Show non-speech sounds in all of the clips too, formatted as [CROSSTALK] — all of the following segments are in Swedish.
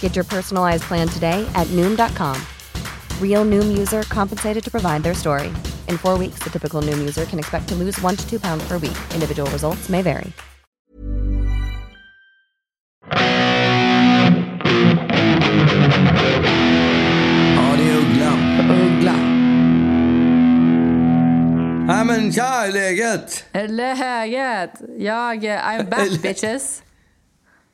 Get your personalized plan today at Noom.com. Real Noom user compensated to provide their story. In four weeks, the typical Noom user can expect to lose one to two pounds per week. Individual results may vary. Ja, det är Uggla. Uggla. Nej men tja, är läget? Läget? Jag, eh, I'm back bitches.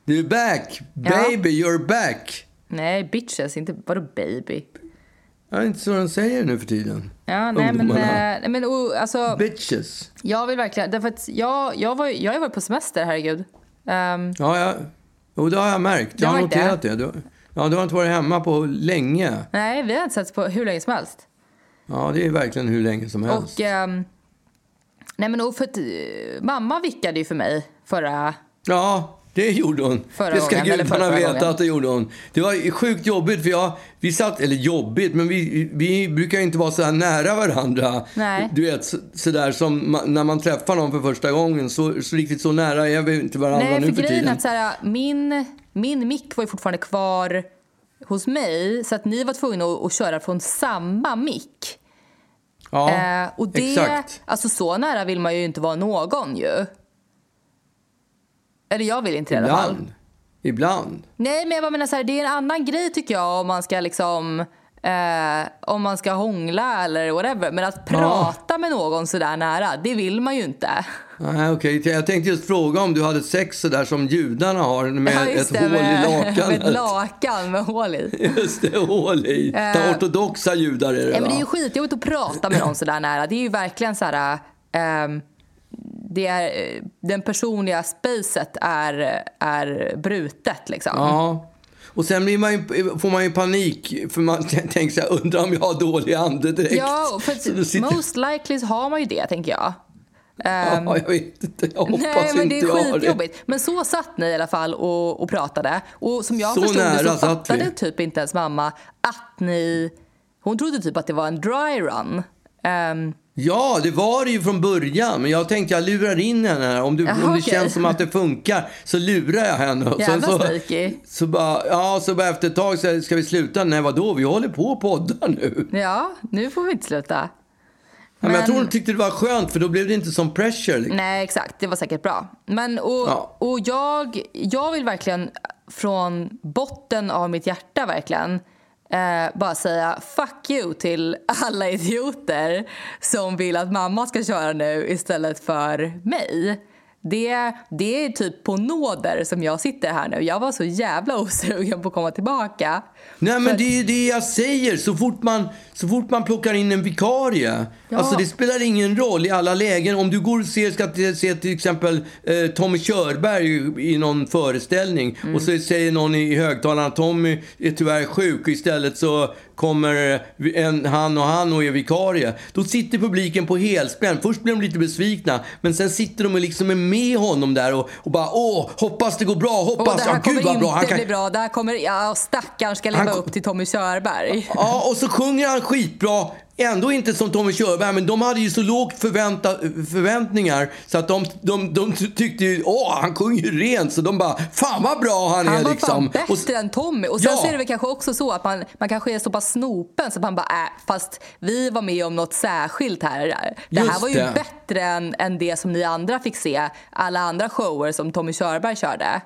Du är back. Ja. Baby, you're back. Nej, bitches, inte vadå baby? Ja, inte så de säger nu för tiden. Ja, nej men, eh, nej, men oh, alltså, Bitches. jag vill verkligen, därför att jag, jag, var, jag har varit på semester, herregud. Ehm, Ja, ja. Jo, det har jag märkt. Jag har noterat det. Du, ja, du har inte varit hemma på länge. nej, vi har inte setts på hur länge som helst. Ja, det är verkligen hur länge som helst. Och, ehm, nej men oh, för att, eh, mamma vickade ju för mig förra, Ja, det gjorde hon. Förra det ska gången, gudarna veta gången. att det gjorde hon. Det var sjukt jobbigt för jag, vi satt, eller jobbigt, men vi, vi brukar inte vara så här nära varandra. Nej. Du vet, så, så där som när man träffar någon för första gången. Så, så riktigt så nära är vi inte varandra Nej, nu för för tiden. att så här, min, min mick var ju fortfarande kvar hos mig så att ni var tvungna att, att köra från samma mick. ja, eh, och det, exakt. Alltså så nära vill man ju inte vara någon ju. Eller jag vill inte det i alla fall. Ibland. Nej, men jag menar så här, det är en annan grej tycker jag om man ska liksom eh, om man ska hångla eller whatever. Men att prata med någon så där nära, det vill man ju inte. Nej, okej. Jag tänkte just fråga om du hade sex så där som judarna har med Ja, ett det, hål i med, lakanet. med ett lakan med hål i. Just det, hål i. Uh, ortodoxa judar är det, Nej, men det är ju skitjobbigt att prata med någon så där nära. Det är ju verkligen så här... ehm, det är, den personliga spacet är, är brutet liksom. Ja. Och sen blir man ju, får man ju panik för man tänker så här, undrar om jag har dålig andedräkt. Ja, för Så sitter- most likely så har man ju det, tänker jag. Ja, jag vet inte. Jag hoppas Nej, men det är har det. skitjobbigt. Men så satt ni i alla fall och, och pratade. Och som jag Så förstod det nära så satt fattade vi. typ inte ens mamma att ni... Hon trodde typ att det var en dry run. Ehm, Ja, det var det ju från början. Men jag tänkte jag lurar in henne här. Om, du, Jaha, om det okej. känns som att det funkar så lurar jag henne. Och Jävla så, sneaky. så bara, ja, så bara efter ett tag så ska vi sluta? Nej, vadå? Vi håller på och poddar nu. ja, nu får vi inte sluta. Ja, men jag Men- tror hon tyckte det var skönt för då blev det inte som pressure. Liksom. Nej, exakt. Det var säkert bra. Men, och, Ja. och jag, jag vill verkligen från botten av mitt hjärta verkligen eh, bara säga fuck you till alla idioter som vill att mamma ska köra nu istället för mig. Det, det är typ på nåder som jag sitter här nu. Jag var så jävla osugen på att komma tillbaka. Nej, men För- det är det jag säger. Så fort man, så fort man plockar in en vikarie. Ja. Alltså det spelar ingen roll i alla lägen. Om du går och ser, ska till- se till exempel eh, Tommy Körberg i, i någon föreställning Mm. och så säger någon i högtalarna att Tommy är tyvärr sjuk istället så kommer en, han och han och är vikarie. Då sitter publiken på helspänn. Först blir de lite besvikna, men sen sitter de och liksom är med honom där och, och bara åh, hoppas det går bra, hoppas, det här ja gud vad bra. Han kan, bli bra. Det här kommer, ja, stackarn ska leva Han upp till Tommy Körberg. Ja, och så sjunger han skitbra. Ändå inte som Tommy Körberg, men de hade ju så lågt förvänta, förväntningar så att de, de, de tyckte ju, åh, han sjunger ju rent. Så de bara, fan vad bra han, Han är var liksom. fan bättre Och än Tommy. Och sen Ja. så är det väl kanske också så att man, man kanske är så pass snopen så man bara, äh, fast vi var med om något särskilt här. Det här Just var ju det. bättre än, än det som ni andra fick se. Alla andra shower som Tommy Körberg körde.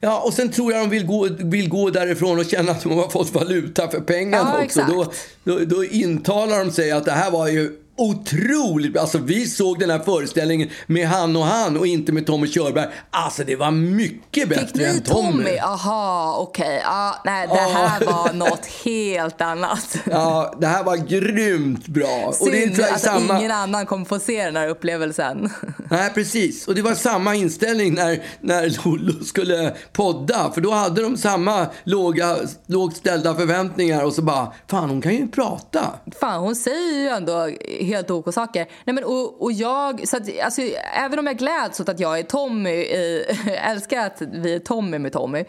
Ja, och sen tror jag de vill gå, vill gå därifrån och känna att de har fått valuta för pengarna Ja, också. Då, då, då intalar de sig att det här var ju otroligt. Alltså vi såg den här föreställningen med han och han och inte med Tommy Körberg. Alltså det var mycket bättre Fick ni än Tommy. Tommy? Aha, okej. Ja, nej, det här var något helt annat. [LAUGHS] Ja, det här var grymt bra. Synd och det är att samma... ingen annan kommer få se den här upplevelsen. [LAUGHS] Nej, precis. Och det var samma inställning när, när Lollo skulle podda. För då hade de samma låga, lågt ställda förväntningar och så bara, fan hon kan ju prata. Fan, hon säger ju ändå helt ok saker. Nej, men, och, och jag, så att, alltså, även om jag gläds åt att jag är Tommy, i, jag [LAUGHS] älskar att vi är Tommy med Tommy.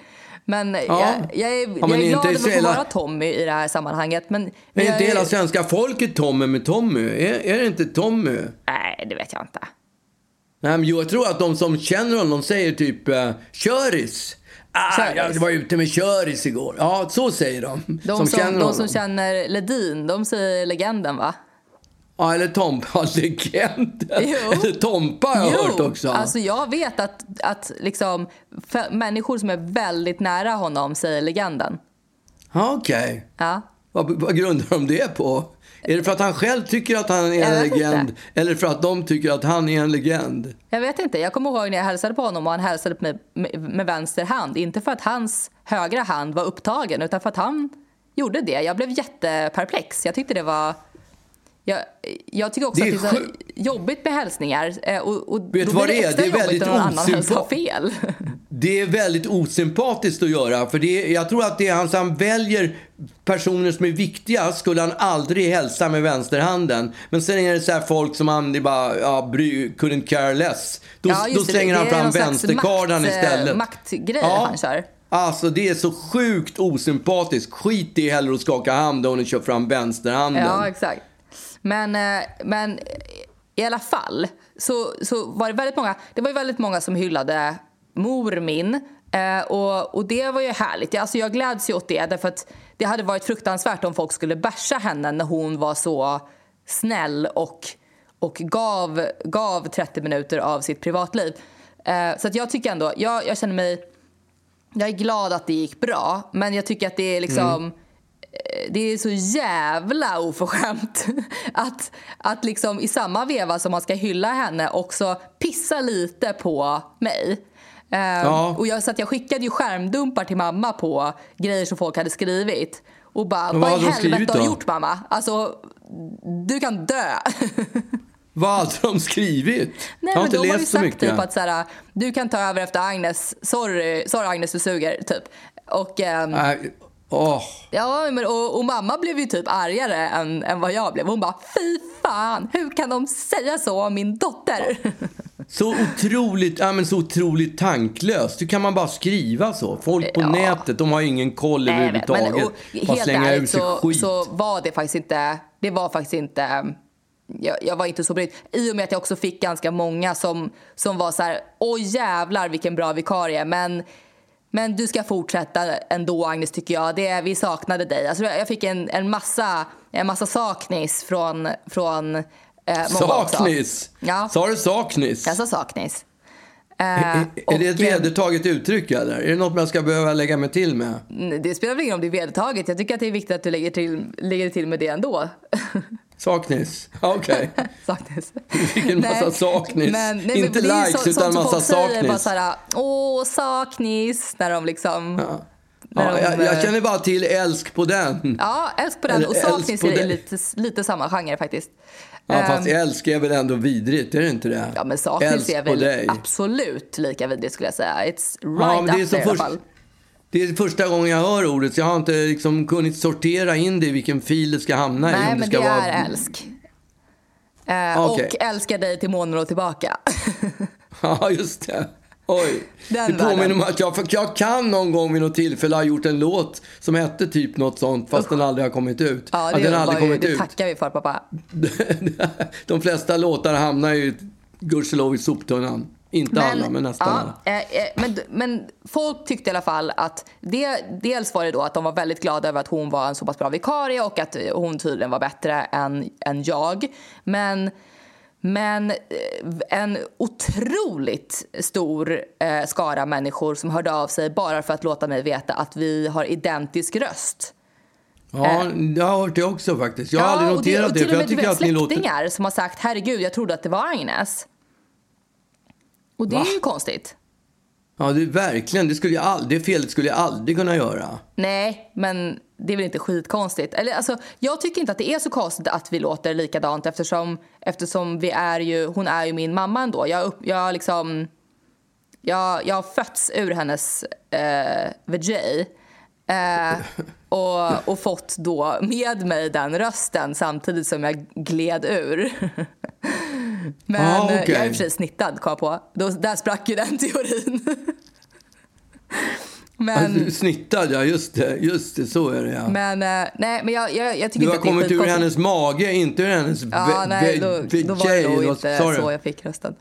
Men jag, jag är, men jag är glad över att hela- vara Tommy i det här sammanhanget. Men, Men men är inte är- hela svenska folket Tommy med Tommy? Är, är det inte Tommy? Nej, det vet jag inte. Nej, men jag tror att de som känner honom säger typ uh, köris. Ah, jag var ute med köris igår. Ja, så säger de. De som, känner de som känner Ledin, de säger legenden va? Ja, eller Tompa, [LAUGHS] legend. Jo. Eller Tompa har jag hört också. alltså jag vet att, att liksom, människor som är väldigt nära honom säger legenden. Ja, Okej. Ja. Vad, vad grundar de det på? Är det för att han själv tycker att han är en legend? inte. Eller för att de tycker att han är en legend? Jag vet inte. Jag kommer ihåg när jag hälsade på honom och han hälsade på mig med, med vänster hand. Inte för att hans högra hand var upptagen utan för att han gjorde det. Jag blev jätteperplex. Jag tyckte det var... Jag, jag tycker också Det att det är så jobbigt med hälsningar. eh, Och, och du då vad blir det är? extra Det är väldigt när någon osympa- fel. [LAUGHS] Det är väldigt osympatiskt att göra. För det är, jag tror att det är hans, han väljer personer som är viktiga skulle han aldrig hälsa med vänsterhanden. Men sen är det så här folk som han det bara, ja, bry, couldn't care less. Då, Ja, då det. slänger Det han fram vänsterkardan makt, eh, istället. maktgrej han kör. Alltså det är så sjukt osympatiskt. Skit i hellre att skaka hand och kör fram vänsterhanden. Ja, exakt. Men, eh, men i alla fall så, så var det väldigt många, det var väldigt många som hyllade mor min. Eh, och, och det var ju härligt. Alltså jag gläds ju åt det därför att det hade varit fruktansvärt om folk skulle bärsa henne när hon var så snäll och, och gav, gav 30 minuter av sitt privatliv. Eh, så att jag tycker ändå, jag, jag känner mig jag är glad att det gick bra, men jag tycker att det är liksom... Mm. Det är så jävla oförskämt [LAUGHS] att, att liksom i samma veva som man ska hylla henne också pissa lite på mig. Eh, Ja. och jag, så att jag skickade ju skärmdumpar till mamma på grejer som folk hade skrivit. Och bara, vad, vad i de helvete har du gjort mamma? Alltså, du kan dö. [LAUGHS] Vad hade de skrivit? Nej, jag har inte de har ju läst så sagt mycket. typ att så här, du kan ta över efter Agnes. Sorry, sorry Agnes, du suger. Typ. Och, ehm, Åh. ja, men, och, och mamma blev ju typ argare än, än vad jag blev. Hon bara, fy fan, hur kan de säga så om min dotter? [LAUGHS] Så otroligt, ja, men så otroligt tanklöst. Hur kan man bara skriva så? Folk på Ja. nätet, de har ju ingen koll Nej, vet, men, överhuvudtaget. och, Bara helt slänga ur ärligt sig så, skit. så var det faktiskt inte, det var faktiskt inte jag, jag var inte så brydd. I och med att jag också fick ganska många som, som var så här, åh jävlar vilken bra vikarie, men, men du ska fortsätta ändå Agnes tycker jag. Det, vi saknade dig. Alltså, jag fick en, en, massa, en massa saknis från, från eh, många också. Saknis! Ja. Sa du saknis? Jag sa saknis. Eh, är, är det ett vedertaget uttryck eller? Är det något man ska behöva lägga mig till med? Det spelar väl ingen roll om det är vedertaget. Jag tycker att det är viktigt att du lägger till, lägger till med det ändå. [LAUGHS] Saknis? Ja, Okej. [LAUGHS] saknis. Vilken massa saknis. Men, nej, Inte men det är likes, så, utan massa folk Säger, saknis. bara så här, Åh, saknis. När de liksom... Ja. Ja, de, jag, jag eh, känner bara till älsk på den. Ja, älsk på den. Eller Och saknis är lite, lite samma genre faktiskt. Ja, fast Ehm, älsk är väl ändå vidrigt, är det inte det? Ja, men saknis älsk är väl absolut lika vidrigt skulle jag säga. It's Ja, right är up så there i alla fall. Det är första gången jag hör ordet, så jag har inte liksom kunnat sortera in det i vilken fil det ska hamna i. Nej, men ska det vara... är älsk. Eh, Okej. Och älskar dig till månen och tillbaka. [LAUGHS] Ja, just det. Oj. Den det påminner om att jag, jag kan någon gång vid något tillfälle ha gjort en låt som hette typ något sånt, fast den aldrig har kommit ut. Ja, Att det, den var aldrig ju, kommit det ut. tackar vi för pappa. [LAUGHS] De flesta låtar hamnar ju gudskelov i soptunnan. Inte alla, men nästan alla. ja, eh, eh, men, men folk tyckte i alla fall att det, dels var det då att de var väldigt glada över att hon var en så pass bra vikarie och att hon tydligen var bättre än, än jag. Men, Men eh, en otroligt stor eh, skara människor som hörde av sig bara för att låta mig veta att vi har identisk röst. Ja, jag har hört det också faktiskt. Jag har aldrig och det- noterat och det. till för och jag med du tycker att ni låter... som har sagt herregud, jag trodde att det var Agnes. Och det Va? är ju konstigt. Ja, det, verkligen. Det, skulle jag aldrig, det felet skulle jag aldrig kunna göra. Nej, men det är väl inte skitkonstigt. Eller, alltså, jag tycker inte att det är så konstigt att vi låter likadant eftersom, eftersom vi är ju, hon är ju min mamma ändå. Jag, upp, jag, liksom, jag, jag har fötts ur hennes eh, vajay. Eh, [LAUGHS] och, och fått då med mig den rösten samtidigt som jag gled ur. [LAUGHS] Men Ah, okej. jag är i och för sig snittad, kom på. Då, där sprack ju den teorin. [LAUGHS] Men, Alltså, snittad, ja. Just det. Just det, så är det ja. men, eh, nej, men jag, jag, jag tycker du har inte att det är kommit ur hennes mage, inte ur hennes Ja, nej, då, då var det nog inte du? så jag fick rösten.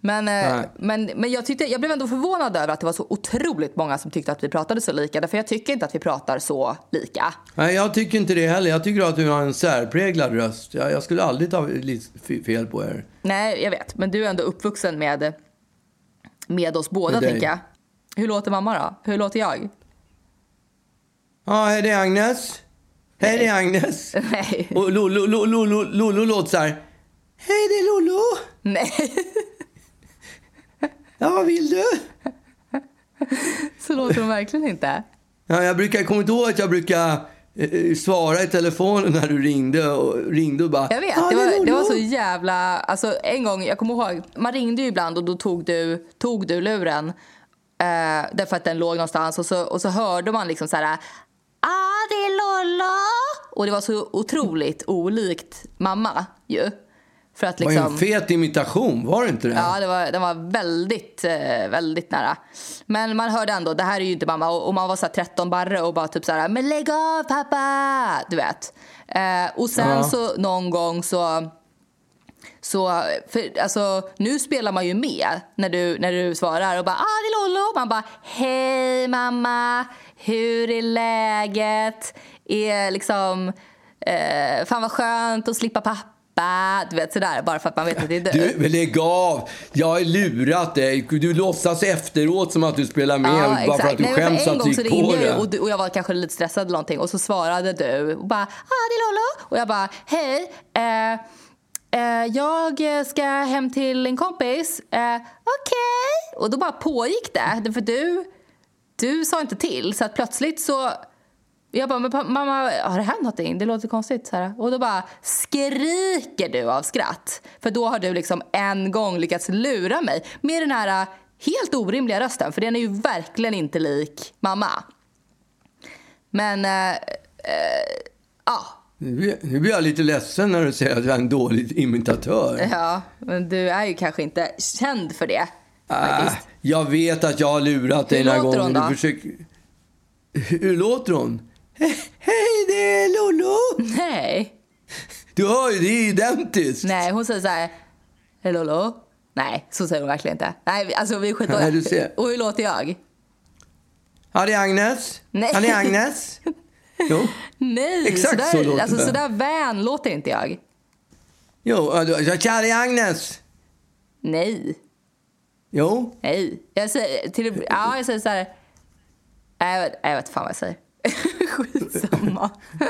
Men, Nej. men, men jag, tyckte, jag blev ändå förvånad över att det var så otroligt många som tyckte att vi pratade så lika. Därför jag tycker inte att vi pratar så lika. Nej, jag tycker inte det heller. Jag tycker att du har en särpräglad röst. Jag, jag skulle aldrig ta fel på er. Nej, jag vet. Men du är ändå uppvuxen med, med oss båda, Med tänker jag. Hur låter mamma då? Hur låter jag? Ja, hej det är Agnes. Hej det är Agnes. [LAUGHS] Nej. Och Lollo låter så här. Hej det är Lollo. Nej, [LAUGHS] Ja, vad vill du? [LAUGHS] så låter hon verkligen inte. Ja, jag brukar, kommer inte ihåg att jag brukar eh, svara i telefonen när du ringde och ringde och bara... Jag vet, "Ja, det var, det var Lollo." så jävla... Alltså en gång, jag kommer ihåg, man ringde ju ibland och då tog du, tog du luren. Eh, därför att den låg någonstans och så, och så hörde man liksom så här... Ah, det är Lollo! Och det var så otroligt olikt mamma ju. För att Det var ju liksom... en fet imitation, var det inte det? Ja, det var, den var väldigt, eh, väldigt nära. Men man hörde ändå, det här är ju inte mamma. Och, man var så här 13 barre och bara typ så här, men lägg av pappa! Du vet. Eh, och sen Ja. så någon gång så... Så, för, alltså, nu spelar man ju med när du, när du svarar och bara ah, det är Lollo. Man bara hej mamma, hur är läget? Är liksom, eh, fan vad skönt att slippa pappa. Du vet sådär, bara för att man vet att det är du. Du, lägg av! Jag har lurat dig. Du låtsas efteråt som att du spelar med bara för att du Nej, skäms att du gick på det. och, du- och jag var kanske lite stressad eller någonting och så svarade du och bara ah det är Lollo och jag bara hej eh, Eh, jag eh, ska hem till en kompis eh, okej och då bara pågick det För du du sa inte till så att plötsligt så jag bara, men mamma, har det hänt någonting? Det låter konstigt. Så här. Och då bara skriker du av skratt. För då har du liksom en gång lyckats lura mig med den här eh, helt orimliga rösten. För den är ju verkligen inte lik mamma. Men, äh, äh, ja. Nu blir- jag lite ledsen när du säger att jag är en dålig imitatör. ja. Men du är ju kanske inte känd för det. Äh, jag vet att jag har lurat dig Hur några låter gånger. hon då? Försöker... Hur låter hon? He- Hej, det är Lollo! Nej. Du hör ju, det är identiskt. Nej, hon säger så här. Hej Lollo. Nej, så säger hon verkligen inte. Nej, alltså vi skitdåliga. Nej, du ser. Och hur låter jag? Ja, det är Agnes. Nej. Ja, det är Agnes. [LAUGHS] Jo, Nej, Exakt sådär, så låter alltså, det. sådär vän låter inte jag. jo. ja, du- ja, Tja, det är Agnes. Nej, Jo. nej. Jag säger, till, ja, jag säger så här. Jag vet, jag vet fan vad jag säger. [LAUGHS] Skitsamma. [LAUGHS]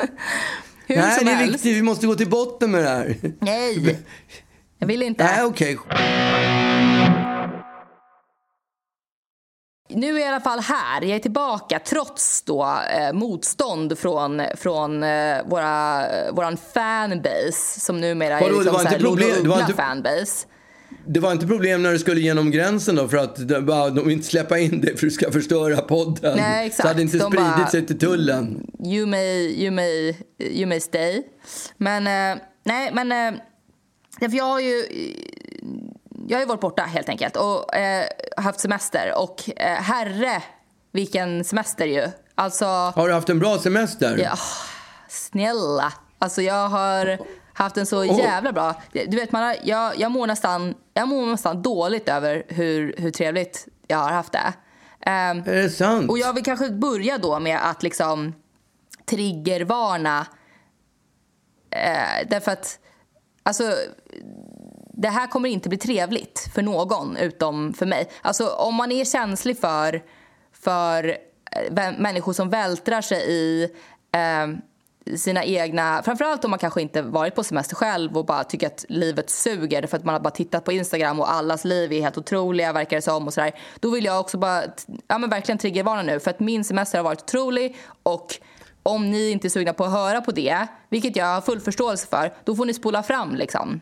Hur Nej, som det är helst. viktigt. Vi måste gå till botten med det här. Nej, jag vill inte. Nej, okej. Nu är jag i alla fall här. Jag är tillbaka trots då eh, motstånd från, från eh, våra, eh, våran fanbase som numera Vadå, är det liksom var så här inte problem- Lollo det var inte- fanbase. Det var inte problem när du skulle genom gränsen då för att de, bara, de inte släppa in dig för du ska förstöra podden. Nej, exakt. Så hade inte De spridit bara- sig till tullen. You may, you may, you may stay. Men eh, nej, men eh, jag har ju jag har ju varit borta helt enkelt och eh, haft semester och eh, herre vilken semester ju. Alltså Har du haft en bra semester? Ja, snälla. Alltså jag har haft en så jävla bra... Du vet, man har, jag, jag, mår nästan, jag mår nästan dåligt över hur, hur trevligt jag har haft det. Ehm, Är det sant? och jag vill kanske börja då med att liksom triggervarna. Eh, därför att, alltså, det här kommer inte bli trevligt för någon utom för mig. Alltså om man är känslig för, för eh, människor som vältrar sig i eh, sina egna, framförallt om man kanske inte varit på semester själv och bara tycker att livet suger för att man har bara tittat på Instagram och allas liv är helt otroliga verkar det som och sådär. Då vill jag också bara, ja men verkligen triggervarna nu för att min semester har varit otrolig och om ni inte är sugna på att höra på det, vilket jag har full förståelse för, då får ni spola fram liksom.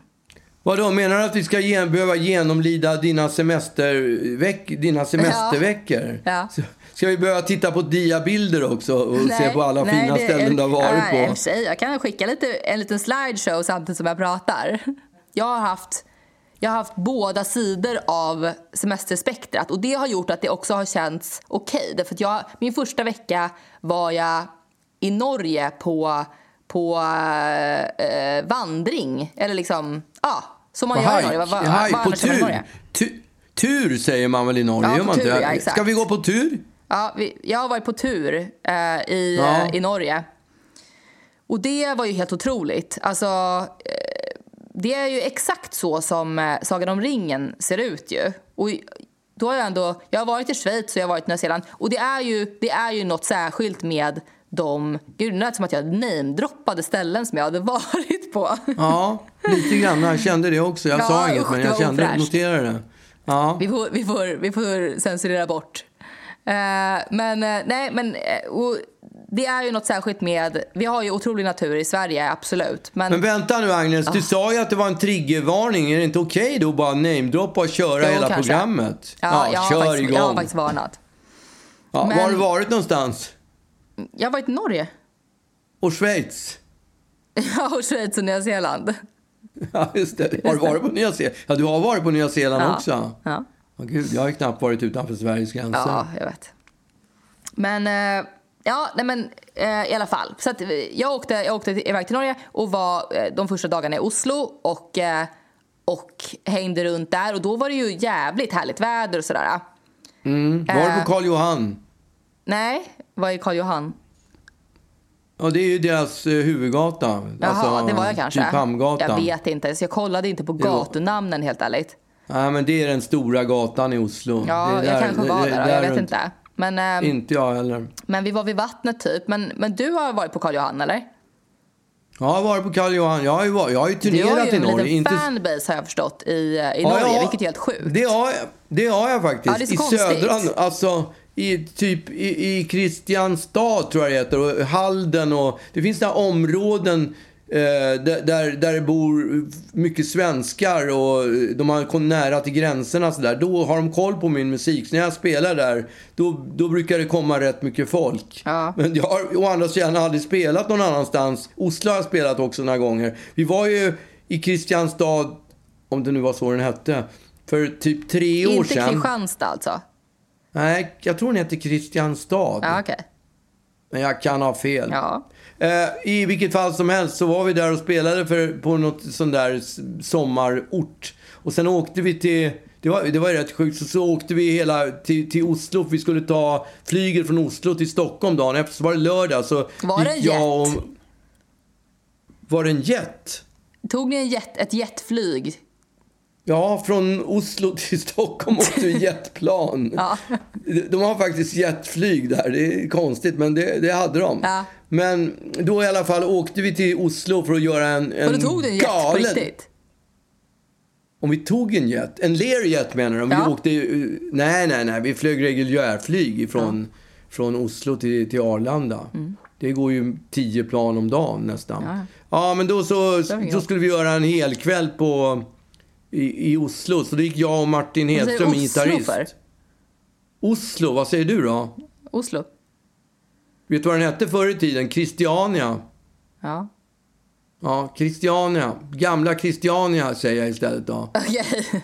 Vadå, menar du att vi ska gen behöva genomlida dina, semesterveck dina semesterveckor? Ja. ja. Ska vi behöva titta på diabilder också och nej, se på alla nej, fina det, ställen du har varit nej, på? Nej, jag kan skicka lite, en liten slideshow samtidigt som jag pratar. Jag har haft, jag har haft båda sidor av semesterspektrat och det har gjort att det också har känts okej. Okay. jag, min första vecka var jag i Norge på, på eh, vandring. Eller liksom, ja, som man gör i Norge. Va, haj, på tur. tur. Tur säger man väl i Norge? Ja, på tur, ja, Ska vi gå på tur? Ja, vi, jag har varit på tur eh, i, ja. eh, i Norge. Och det var ju helt otroligt. Alltså, eh, det är ju exakt så som eh, Sagan om ringen ser ut ju. Och då har jag ändå, jag har varit i Schweiz och jag har varit i Nya Zeeland. Och det är ju, det är ju något särskilt med de... Gud, det lät som att jag namedroppade ställen som jag hade varit på. Ja, lite grann. Jag kände det också. Jag ja, sa inget, men jag kände, noterade det. Ja. Vi, får, vi, får, vi får censurera bort. Uh, men uh, nej, men uh, det är ju något särskilt med... Vi har ju otrolig natur i Sverige, absolut. Men, men vänta nu Agnes, du sa ju att det var en triggervarning. Är det inte okej okay då bara namedroppa och köra jo, hela kanske. programmet? Ja, ja jag, kör har faktiskt, igång. jag har faktiskt varnat. Ja, men, var har du varit någonstans? Jag har varit i Norge. Och Schweiz? [LAUGHS] Ja, och Schweiz och Nya Zeeland. [LAUGHS] Ja, just det. Har du varit på Nya Zeeland? Ja, du har varit på Nya Zeeland ja. också? Ja. Oh, Gud, jag har knappt varit utanför Sveriges gränser. Ja, jag vet. Men, eh, ja, nej men eh, i alla fall. Så att jag, åkte, jag åkte iväg till Norge och var eh, de första dagarna i Oslo och, och hängde runt där. Och då var det ju jävligt härligt väder och sådär. Mm. Var du på Karl Johan? Nej, vad är Karl Johan? Ja, det är ju deras eh, huvudgata. Jaha, alltså, det var jag kanske. Typ Hamngatan. Jag vet inte, så jag kollade inte på gatunamnen helt ärligt. Nej, men det är den stora gatan i Oslo. Ja, där, jag kanske var där, där jag vet runt. inte. Men, eh, inte jag heller. Men vi var vid vattnet typ. Men, men du har varit på Karl Johan eller? Jag har varit på Karl Johan. Jag har ju, jag har ju turnerat i Norge. Du har ju en liten fanbase har jag förstått i, i ja, Norge, ja, vilket är helt sjukt. Det har jag, det har jag faktiskt. Ja, det är så I konstigt. södra, alltså i typ i, i Kristianstad tror jag det heter, och Halden och det finns några områden eh, där, där, det bor mycket svenskar och de har kommit nära till gränserna så där. Då har de koll på min musik. Så när jag spelar där, då, då brukar det komma rätt mycket folk. Ja. Men jag har å andra sidan aldrig spelat någon annanstans. Oslo har jag spelat också några gånger. Vi var ju i Kristianstad, om det nu var så den hette, för typ tre år sedan. Inte Kristianstad alltså? Nej, jag tror den heter Kristianstad. Ja, okay. Men jag kan ha fel. Ja. Eh, I vilket fall som helst så var vi där och spelade för, på något sån där sommarort. Och sen åkte vi till... Det var, det var rätt sjukt. Så, så åkte vi hela till, till Oslo. Vi skulle ta flyget från Oslo till Stockholm dagen efter. Så var det lördag. Så var det en jet? Och, var det en jet? Tog ni en jet, ett jetflyg Ja, från Oslo [LAUGHS] till Stockholm åkte vi jetplan. ja. De har faktiskt jetflyg där. Det är konstigt, men det, det hade de. Ja. Men då i alla fall åkte vi till Oslo för att göra en, en Och du tog du en jet på riktigt? Om vi tog en jet? En Learjet menar du? Om ja. vi åkte... Nej, nej, nej. Vi flög reguljärflyg ifrån, ja. från Oslo till, till Arlanda. Mm. Det går ju tio plan om dagen nästan. Ja, men då, så, då skulle vi göra en hel kväll på i, i Oslo. Så då gick jag och Martin Hedström, gitarrist. För? Oslo, vad säger du då? Oslo. Vet du vad den hette förr i tiden? Christiania. Ja. Ja, Christiania. Gamla Christiania säger jag istället då. Okej. Okay.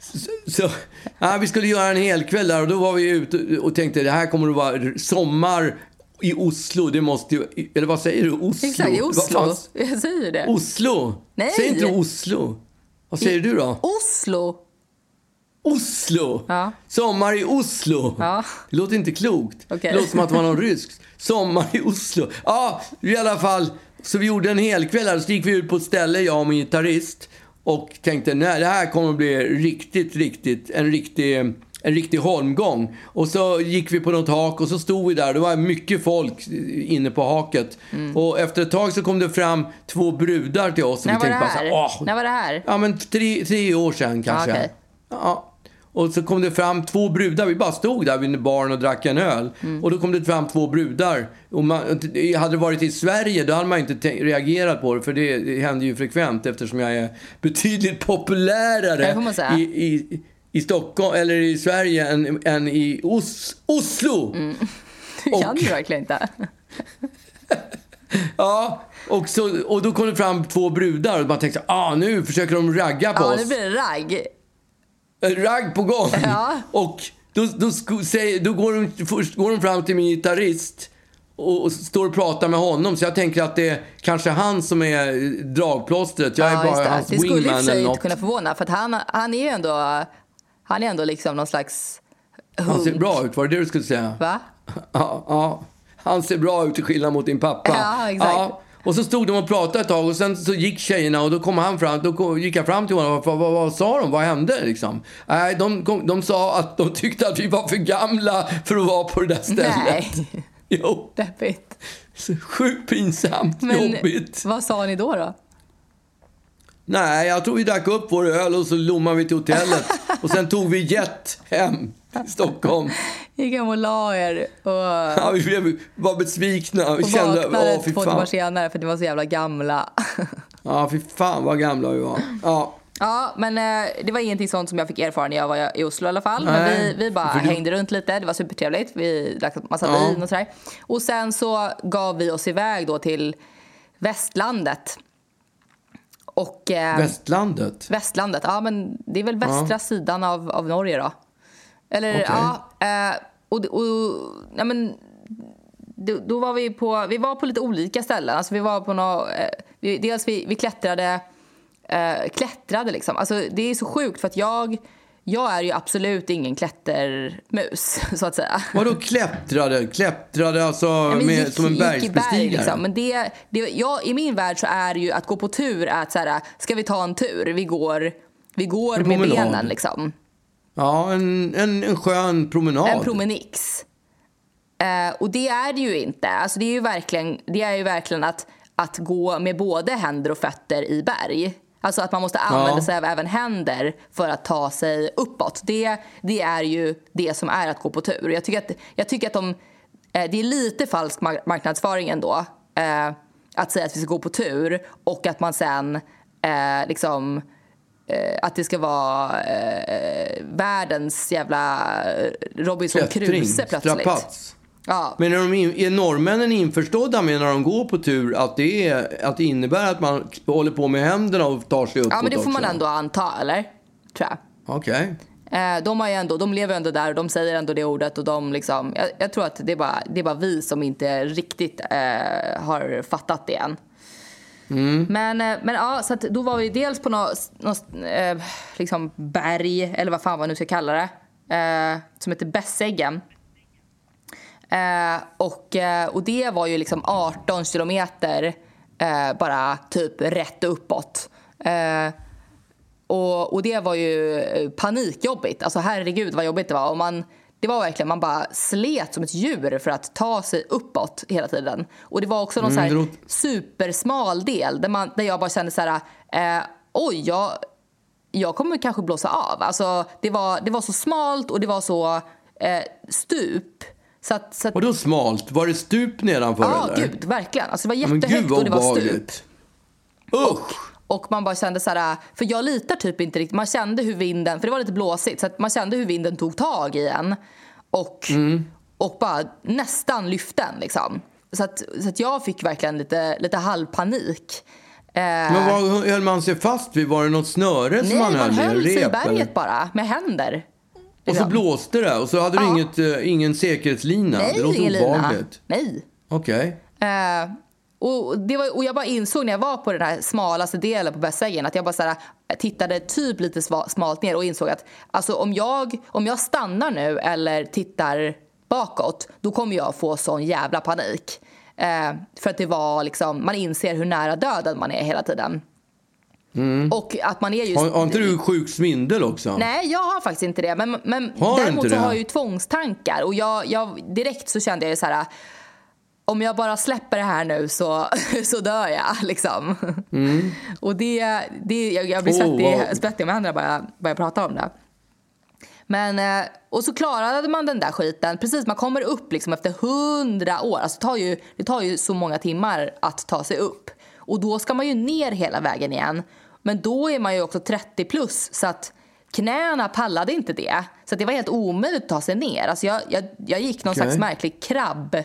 [LAUGHS] så, så ja, vi skulle göra en hel kväll där och då var vi ute och tänkte det här kommer att vara sommar i Oslo, det måste ju... Eller vad säger du? Oslo? Exakt, i Oslo. Jag säger det. Oslo? Nej. Säg inte Oslo. Vad säger I du då? Oslo. Oslo? Ja. Sommar i Oslo? Ja. Det låter inte klokt. Okay. Det låter som att det var någon [LAUGHS] rysk. Sommar i Oslo. Ja, i alla fall. Så vi gjorde en hel kväll här. Så gick vi ut på ett ställe, jag och min gitarrist. och tänkte nej, det här kommer att bli riktigt, riktigt, en riktig, en riktig holmgång. Och så gick vi på något hak och så stod vi där. Det var mycket folk inne på haket. Mm. Och efter ett tag så kom det fram två brudar till oss. När vi var det tänkte bara här? så här, "Åh." När var det här? Ja, men tre, tre år sedan kanske. Ja, okej. Ja. Och så kom det fram två brudar. Vi bara stod där vid baren och drack en öl. Mm. Och då kom det fram två brudar. Och man, hade det varit i Sverige då hade man inte reagerat på det. För det, det händer ju frekvent eftersom jag är betydligt populärare Det får man säga. i, i, i Stockholm eller i Sverige än, än i Os, Oslo. Det kan Och- du verkligen inte. [LAUGHS] Ja, och, så, och då kom det fram två brudar och man tänkte ah, nu försöker de ragga på Ja, oss. nu blir det ragg. En ragg på gång. Ja. Och då, då, säger, då går, de, först går de fram till min gitarrist och, och står och pratar med honom. Så jag tänker att det är kanske han som är dragplåstret. Jag Ja, bara det. hans det skulle wingman eller något. kunna förvåna för han, han är ju ändå, han är ändå liksom någon slags Han ser bra ut, var det det du skulle säga? Va? Ja, ja. Han ser bra ut till skillnad mot din pappa. Ja, exakt. Och så stod de och pratade ett tag och sen så gick tjejerna och då kom han fram, då kom- gick jag fram till honom. Vad, vad, vad sa de? Vad hände liksom? Nej, de, kom- de sa att de tyckte att vi var för gamla för att vara på det där stället. Nej, [LAUGHS] Jo, deppigt. sjukt pinsamt, Men jobbigt. vad sa ni då då? Nej, jag tror vi drack upp vår öl och så lommade vi till hotellet. [LAUGHS] och sen tog vi jet hem till Stockholm. Gick hem och la er och, Ja, vi blev, var besvikna. Vi och kände, vaknade två timmar senare för att ni var så jävla gamla. [LAUGHS] Ja, fy fan vad gamla vi var. Ja. Ja, men eh, det var ingenting sånt som jag fick erfara när jag var i Oslo i alla fall. Men Nej, vi, vi bara du- hängde runt lite, det var supertrevligt. Vi drack massa Ja. vin och sådär. Och sen så gav vi oss iväg då till västlandet. Och... Eh, Västlandet. Västlandet, ja men det är väl västra sidan av, av Norge då. Eller Okej. ja, eh, och, och ja, men då, då var vi på, vi var på lite olika ställen. Alltså vi var på nå, eh, vi, dels vi, vi klättrade, eh, klättrade liksom. Alltså det är så sjukt för att jag, jag är ju absolut ingen klättermus [LAUGHS] så att säga. Vadå klättrade? Klättrade alltså Ja, med, gick- som en i berg, bergsbestigare? liksom. Men det, det, ja, I min värld så är ju att gå på tur att så här, ska vi ta en tur? Vi går, vi går med benen liksom. Ja, en, en, en skön promenad. En promenix. Eh, och det är det ju inte. Alltså det är ju verkligen, det är ju verkligen att, att gå med både händer och fötter i berg. Alltså att man måste använda Ja. sig av även händer för att ta sig uppåt. Det, det är ju det som är att gå på tur. Jag tycker att, jag tycker att de, eh, det är lite falsk mar- marknadsföring ändå. Eh, att säga att vi ska gå på tur och att man sen eh, liksom eh, att det ska vara eh, världens jävla eh, Robinson Klättring, Crusoe plötsligt. strapats. Ja. Men är, de in, är norrmännen införstådda med när de går på tur att det, är, att det innebär att man håller på med händerna och tar sig uppåt ja, men det får man också? ändå anta, eller? Tror jag. Okej. Eh, de, har ändå, de lever ändå där och de säger ändå det ordet. Och de liksom, jag, jag tror att det är, bara, det är bara vi som inte riktigt eh, har fattat det än. Men, eh, men ja, så då var vi dels på något, något eh, liksom berg, eller vad fan man nu ska kalla det, eh, som heter Bässäggen. Eh, och, eh, och det var ju liksom 18 kilometer eh, bara typ rätt uppåt. Eh, och, och det var ju eh, panikjobbigt. Alltså herregud vad jobbigt det var. Och man, det var verkligen, man bara slet som ett djur för att ta sig uppåt hela tiden. Och det var också någon Mm, så här supersmal del där, man, där jag bara kände så här, eh, oj, jag, jag kommer kanske blåsa av. Alltså, det, var, det var så smalt och det var så eh, stup. Så att, så att, Och då smalt? Var det stup nedanför ja, eller? gud, verkligen. Alltså, det var jättehögt och det var stup. Usch! Och man bara kände så här, för jag litar typ inte riktigt. Man kände hur vinden, för det var lite blåsigt, så att man kände hur vinden tog tag i en. Och, Mm. och bara nästan lyfte en liksom. Så att, så att jag fick verkligen lite, lite halvpanik. Eh, Men vad höll man sig fast vid? Var det något snöre som nej, man höll man höll sig i berget bara, med händer. Och så blåste det och så hade du Ja. inget, eh, ingen säkerhetslina? Nej, det låter ingen lina. obehagligt. Nej. Okej. Eh, och, det var, och jag bara insåg när jag var på den här smalaste delen på Bässäggen att jag bara så här, tittade typ lite smalt ner och insåg att alltså, om, jag, om jag stannar nu eller tittar bakåt då kommer jag få sån jävla panik. Eh, för att det var liksom, man inser hur nära döden man är hela tiden. Och att man är just... Har, har inte du sjuk svindel också? Nej, jag har faktiskt inte det. Men, men Har däremot inte så det? har jag ju tvångstankar. Och jag, jag, direkt så kände jag ju så här... Om jag bara släpper det här nu så, [LAUGHS] så dör jag. Liksom. [LAUGHS] Och det, det, jag, jag blir Mm. Oh, svettig, wow. svettig om händerna bara bara jag pratar om det. Men, eh, och så klarade man den där skiten. Precis, man kommer upp liksom efter hundra år. Alltså det, tar ju, det tar ju så många timmar att ta sig upp. Och då ska man ju ner hela vägen igen. Men då är man ju också 30 plus så att knäna pallade inte det. Så det var helt omöjligt att ta sig ner. Alltså jag, jag, jag gick någon Okej. slags märklig krabb,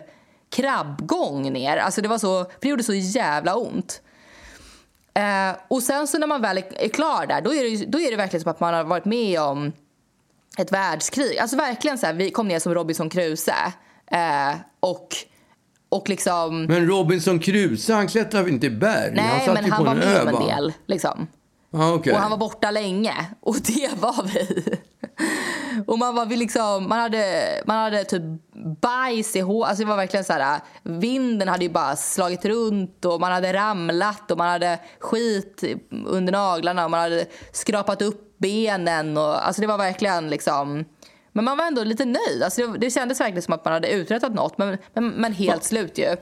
krabbgång ner. Alltså det var så, det gjorde så jävla ont. Eh, och sen så när man väl är, klar där, då är, det, då är det verkligen som att man har varit med om ett världskrig. Alltså verkligen så här, vi kom ner som Robinson Crusoe. Eh, och, och liksom... Men Robinson Crusoe, han klättrade väl inte i berg? han nej, satt men ju han på var en med om en del. Liksom. Ja, okej. Och han var borta länge. Och det var vi. Och man var vi liksom, man hade, man hade typ bajs i hår. Alltså det var verkligen så här, vinden hade ju bara slagit runt och man hade ramlat och man hade skit under naglarna och man hade skrapat upp benen och alltså det var verkligen liksom men man var ändå lite nöjd. Alltså det, det kändes verkligen som att man hade uträttat något men, men, men helt slut ju. Men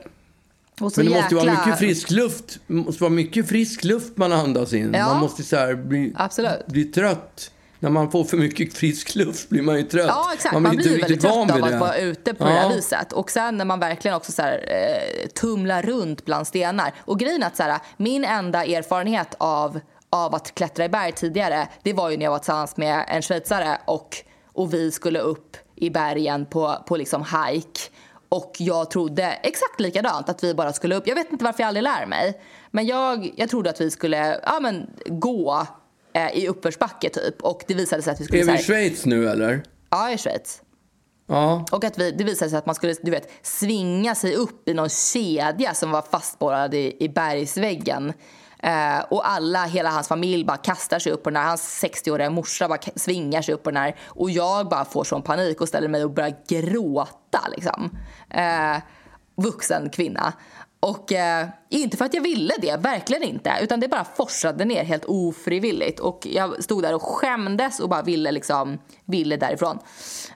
det måste ju vara jäkla- mycket frisk luft. Det måste vara mycket frisk luft man andas in. Ja. Man måste så här bli, Absolut. bli trött. När man får för mycket frisk luft blir man ju trött. Ja, exakt. Man Man blir blir, inte väldigt trött av att vara ute på Ja. det här viset. Och sen när man verkligen också så här, eh, tumlar runt bland stenar. Och grejen att så här, min enda erfarenhet av, av att klättra i berg tidigare, det var ju när jag var tillsammans med en schweizare och, och vi skulle upp i bergen på, på liksom hike. Och jag trodde exakt likadant, att vi bara skulle upp. Jag vet inte varför jag aldrig lär mig. Men jag, jag trodde att vi skulle ja, men, gå eh, i uppförsbacke typ. Och det visade sig att vi skulle... Är vi i Schweiz nu eller? Ja, i Schweiz. Ja. Och att vi, det visade sig att man skulle du vet, svinga sig upp i någon kedja som var fastborrad i, i bergsväggen. Eh, och alla, hela hans familj bara kastar sig upp på den här. Hans 60-åriga morsa bara svingar sig upp på den här. Och jag bara får sån panik och ställer mig och börjar gråta liksom. Eh, vuxen kvinna. Och eh, inte för att jag ville det, verkligen inte. Utan det bara forsade ner helt ofrivilligt. Och jag stod där och skämdes och bara ville liksom, ville därifrån.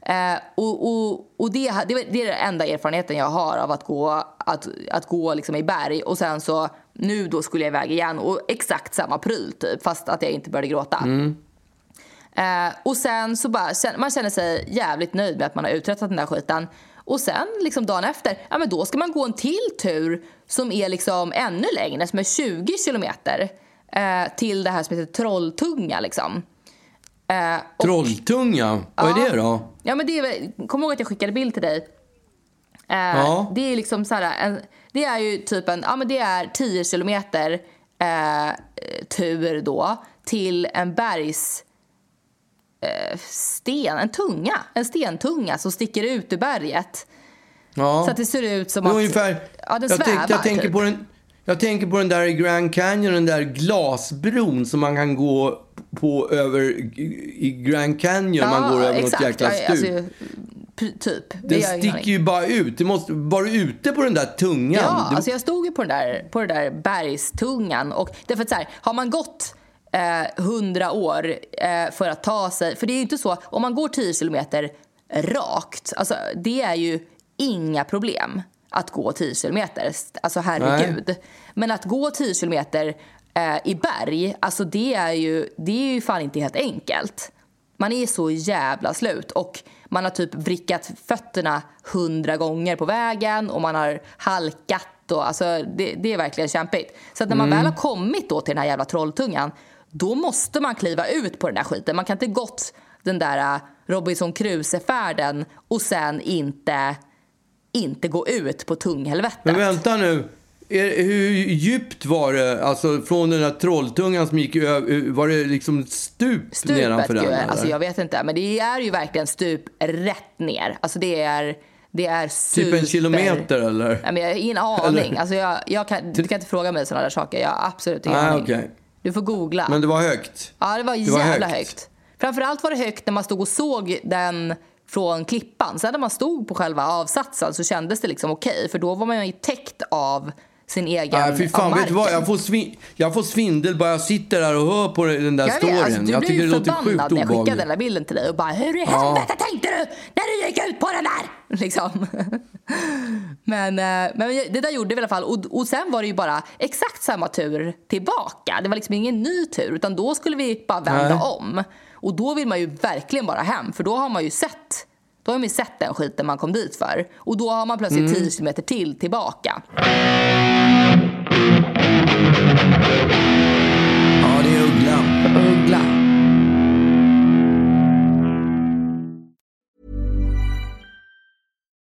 Eh, och och, och det, det, det är den enda erfarenheten jag har av att gå, att, att gå liksom i berg. Och sen så, nu då skulle jag iväg igen och exakt samma pryl typ. Fast att jag inte började gråta. Eh, och sen så bara, man känner sig jävligt nöjd med att man har uträttat den där skiten. Och sen liksom dagen efter, ja men då ska man gå en till tur som är liksom ännu längre, som är 20 kilometer. Eh, till det här som heter Trolltunga liksom. Eh, och- Trolltunga, vad är Ja. det då? Ja men det är kom ihåg att jag skickade bild till dig. Eh, Ja. Det är liksom så här, en, det är ju typ en, ja men det är 10 kilometer eh, tur då till en bergs eh, sten, en tunga, en stentunga som sticker ut ur berget. Ja. Så att det ser ut som att ungefär, ja, den jag, svävar. jag, tänker typ. på den, jag tänker på den där i Grand Canyon, den där glasbron som man kan gå på över i Grand Canyon. man går över något jäkla stup. Ja, alltså, typ. Det den sticker ju bara ut. Det måste, var du ute på den där tungan? Ja, alltså jag stod ju på den där, på den där bergstungan. Och därför att så här, har man gått eh, 100 år eh, för att ta sig... För det är ju inte så, om man går 10 kilometer rakt, alltså det är ju inga problem att gå 10 kilometer. Alltså herregud. Men att gå 10 kilometer eh, i berg, alltså det är, ju, det är ju fan inte helt enkelt. Man är så jävla slut och man har typ vrickat fötterna hundra gånger på vägen och man har halkat och alltså det, det är verkligen kämpigt. Så när man väl har kommit då till den här jävla trolltungan då måste man kliva ut på den där skiten. Man kan inte gått den där äh, Robinson Crusoe-färden och sen inte, inte gå ut på tunghelvetet. Men vänta nu. Är, hur djupt var det? Alltså från den där trolltungan som gick över, var det liksom stup Stupet, nedanför den? alltså jag vet inte. Men det är ju verkligen stup rätt ner. Alltså det är, det är super... Typ en kilometer eller? Nej, men jag har ingen aning. Eller? Alltså jag, jag kan, du kan inte fråga mig sådana där saker. Jag har absolut ingen Ah, aning. okej. Du får googla. Men det var högt? Ja, det var det var jävla högt. högt. Framförallt var det högt när man stod och såg den från klippan. Sen när man stod på själva avsatsen så kändes det liksom okej. för då var man ju täckt av sin egen Nej, fy fan, vet du vad? Jag får, svin, jag får svindel bara jag sitter där och hör på den där Jag storyn. alltså, du jag tycker det låter sjukt när jag skickade obehagligt. den där bilden till dig och bara hur i Ja. helvete tänkte du när du gick ut på den där? [LAUGHS] Liksom. Men, eh, men det där gjorde vi i alla fall och, och sen var det ju bara exakt samma tur tillbaka. Det var liksom ingen ny tur utan då skulle vi bara vända Nej. om. Och då vill man ju verkligen bara hem för då har man ju sett då har man ju sett den skiten man kom dit för. Och då har man plötsligt Mm. 10 kilometer till tillbaka.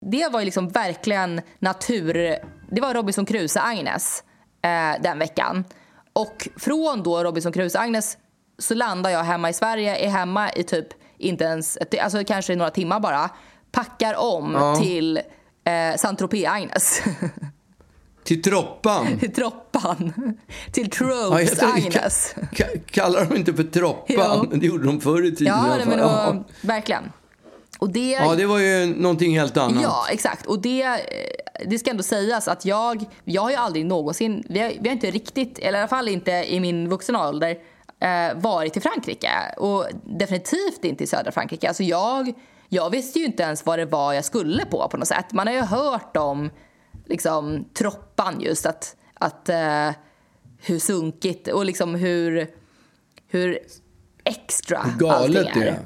Det var ju liksom verkligen natur... Det var Robinson Crusoe-Agnes eh, den veckan. Och från då Robinson Crusoe-Agnes så landar jag hemma i Sverige, är hemma i typ inte ens, alltså kanske några timmar bara. Packar om till eh, Saint-Tropez-Agnes. [LAUGHS] Till Troppan. [LAUGHS] till Troppan. [LAUGHS] till Ja, Tropes-Agnes. ka- Kallar de inte för Troppan? Jo. Det gjorde de förr i tiden. Ja, men fall. då, verkligen. Och det, ja, det var ju någonting helt annat. Ja, exakt. Och det, eh, det ska ändå sägas att jag, jag har ju aldrig någonsin, vi har, vi har inte riktigt, eller i alla fall inte i min vuxna ålder, eh, varit i Frankrike. Och definitivt inte i södra Frankrike. Alltså jag, jag visste ju inte ens vad det var jag skulle på på något sätt. Man har ju hört om liksom, troppan just, att, att eh, hur sunkigt och liksom hur, hur extra galet allting det är. är.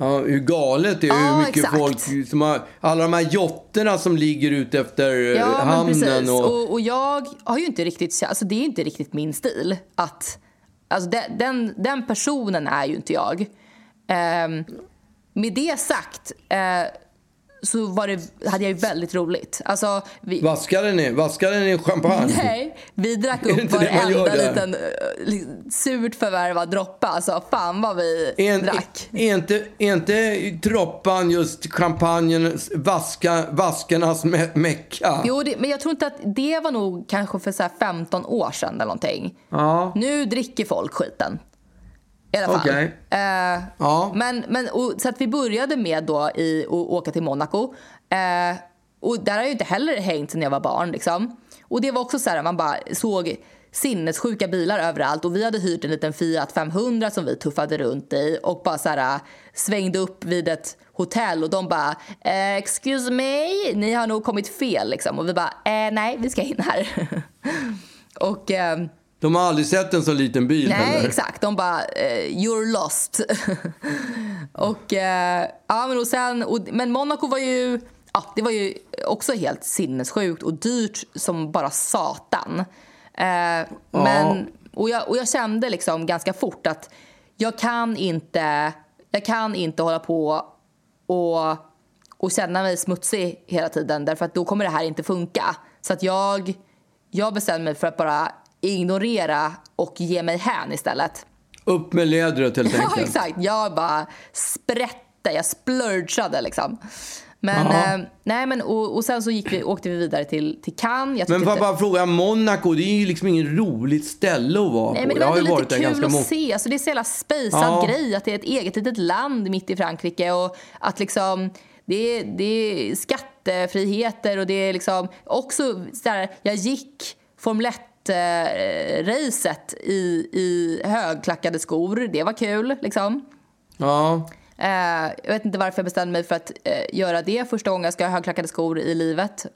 Ja, hur galet det är, Ja, hur mycket exakt. folk som har, alla de här jotterna som ligger ute efter eh, Ja, hamnen. Och, Och, och jag har ju inte riktigt, alltså det är inte riktigt min stil. Att, alltså den, den, den personen är ju inte jag. Ehm, med det sagt eh, så var det, hade jag ju väldigt roligt. Alltså, vi, Vaskade ni, vaskade ni champagne? Nej, vi drack upp varenda liten uh, surt förvärvad droppe. Alltså fan vad vi Är, drack. är, inte, inte Troppan just champagnen, vaska, vaskarnas me, mecka? Jo, det, men jag tror inte att det var nog kanske för så här 15 år sedan eller någonting. Ja. Nu dricker folk skiten. I alla fall. Okej. Eh, Ja. men, men, och, så att vi började med då i, att åka till Monaco. Eh, och där har jag inte heller hängt sedan jag var barn. Liksom. Och det var också så här, man bara såg sinnessjuka bilar överallt och vi hade hyrt en liten Fiat 500 som vi tuffade runt i och bara så här, svängde upp vid ett hotell och de bara eh, “excuse me, ni har nog kommit fel” liksom. och vi bara eh, “nej, vi ska in här”. [LAUGHS] och eh, De har aldrig sett en så liten bil Nej, heller. exakt. De bara, eh, you're lost. [LAUGHS] och, eh, ja, men, och sen, och, men Monaco var ju, ja, det var ju också helt sinnessjukt och dyrt som bara satan. Eh, men, och, jag, och jag kände liksom ganska fort att jag kan inte, jag kan inte hålla på och, och känna mig smutsig hela tiden därför att då kommer det här inte funka. Så att jag, jag bestämde mig för att bara ignorera och ge mig hän istället. Upp med lädret helt [LAUGHS] Ja, enkelt. exakt. Jag bara sprätte, jag splurgade liksom. Men, Ja. eh, nej, men och, och sen så gick vi, åkte vi vidare till, till Cannes. Jag Men får jag bara fråga, Monaco, det är ju liksom ingen roligt ställe att vara Nej, på. men det Jag var har ju ändå varit lite kul ganska att se. Alltså, det är så jävla spejsad Ja. grej att det är ett eget litet land mitt i Frankrike och att liksom det är, det är skattefriheter och det är liksom också så här, jag gick Formel 1-racet i, i högklackade skor. Det var kul liksom. Ja. Eh, jag vet inte varför jag bestämde mig för att eh, göra det. Första gången jag ska ha högklackade skor i livet.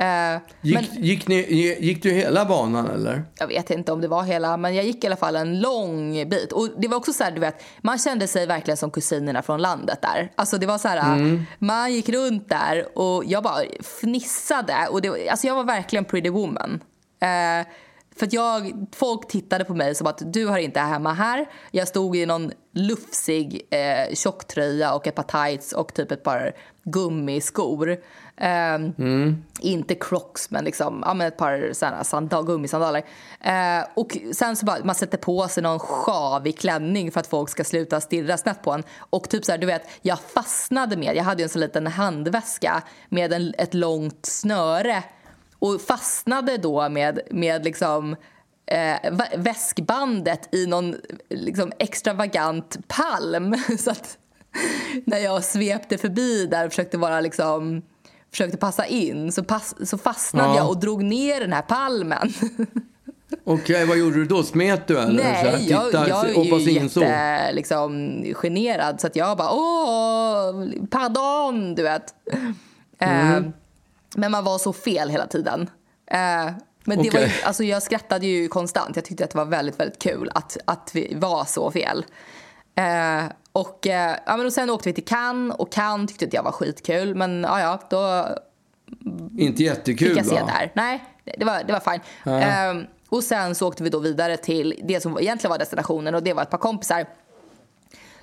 Eh, Gick, men gick, ni, gick du hela banan eller? jag vet inte om det var hela, men jag gick i alla fall en lång bit. Och det var också så här, du vet, man kände sig verkligen som kusinerna från landet där. Alltså det var så här, man gick runt där och jag bara fnissade. Och det, alltså jag var verkligen pretty woman. Eh, för jag, folk tittade på mig som att du har inte hemma här. Jag stod i någon lufsig eh, tjocktröja och ett par tights och typ ett par gummiskor. Ehm, Inte crocs, men, liksom, ja, men ett par såna sandal, gummisandaler. Eh, och sen så bara, man sätter på sig någon sjavig klänning för att folk ska sluta stirra snett på en. Och typ så här, du vet, jag fastnade med, jag hade en sån liten handväska med en, ett långt snöre och fastnade då med, med liksom eh, vä- väskbandet i någon liksom, extravagant palm. [LAUGHS] Så att när jag svepte förbi där och försökte vara liksom försökte passa in så, pass, så fastnade Ja. jag och drog ner den här palmen. [LAUGHS] Okej, vad gjorde du då? Smet du eller? Så här, Nej, jag, titta, jag är ju jätte liksom, generad så att jag bara åh, pardon, du vet. Mm. Eh, men man var så fel hela tiden. Eh, men det var ju, Okej. alltså jag skrattade ju konstant. Jag tyckte att det var väldigt, väldigt kul att, att vi var så fel. Eh, och, eh, ja, men och sen åkte vi till Cannes och Cannes tyckte att jag var skitkul. Men ja, ja, då Inte jättekul fick jag se va? där. Nej, det var, det var fine. Ehm, och sen så åkte vi då vidare till det som egentligen var destinationen och det var ett par kompisar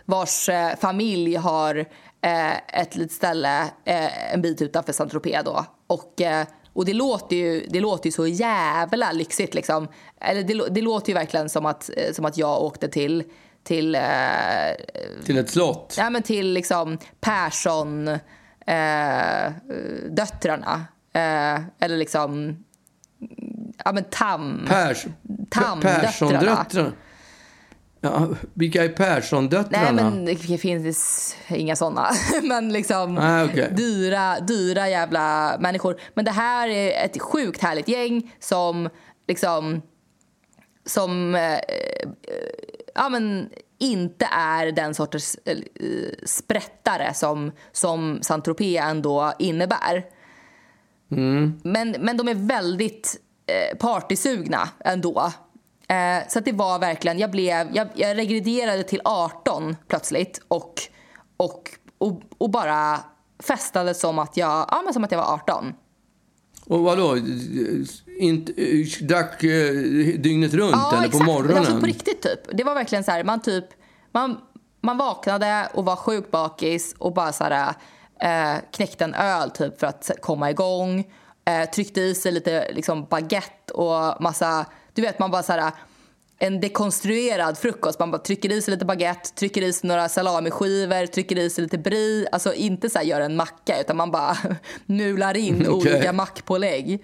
vars eh, familj har eh, ett litet ställe eh, en bit utanför Saint-Tropez. Och, eh, och det låter, ju, det låter ju så jävla lyxigt liksom. Eller det, det låter ju verkligen som att, eh, som att jag åkte till till, Till ett slott? ja, men till liksom Persson eh, döttrarna. Eh, eller liksom ja, men Tam. Pers, Tamdöttrarna. Ja, vilka är Persson-döttrarna? Nej, men det finns inga såna. [LAUGHS] men liksom Ah, okej. dyra, dyra jävla människor. Men det här är ett sjukt härligt gäng som liksom som eh, eh, ja, men inte är den sortens eh, sprättare som, som Saint-Tropez ändå innebär. Men, men de är väldigt eh, partysugna ändå. Eh, så det var verkligen, jag, blev, jag, jag regrederade till 18 plötsligt och, och, och, och bara festade som att, jag, ja, men som att jag var 18. Och vadå? Inte, drack eh, dygnet runt eller på morgonen? Alltså på riktigt typ. Det var verkligen så här, man typ, man, man vaknade och var sjukt bakis och bara så här, eh, knäckte en öl typ för att komma igång. Eh, tryckte i sig lite liksom baguette och massa, du vet man bara så här en dekonstruerad frukost. Man bara trycker i sig lite baguette, trycker i sig några salamiskivor, trycker i sig lite brie. Alltså inte så här gör en macka utan man bara [LAUGHS] mular in [LAUGHS] Okej. olika mackpålägg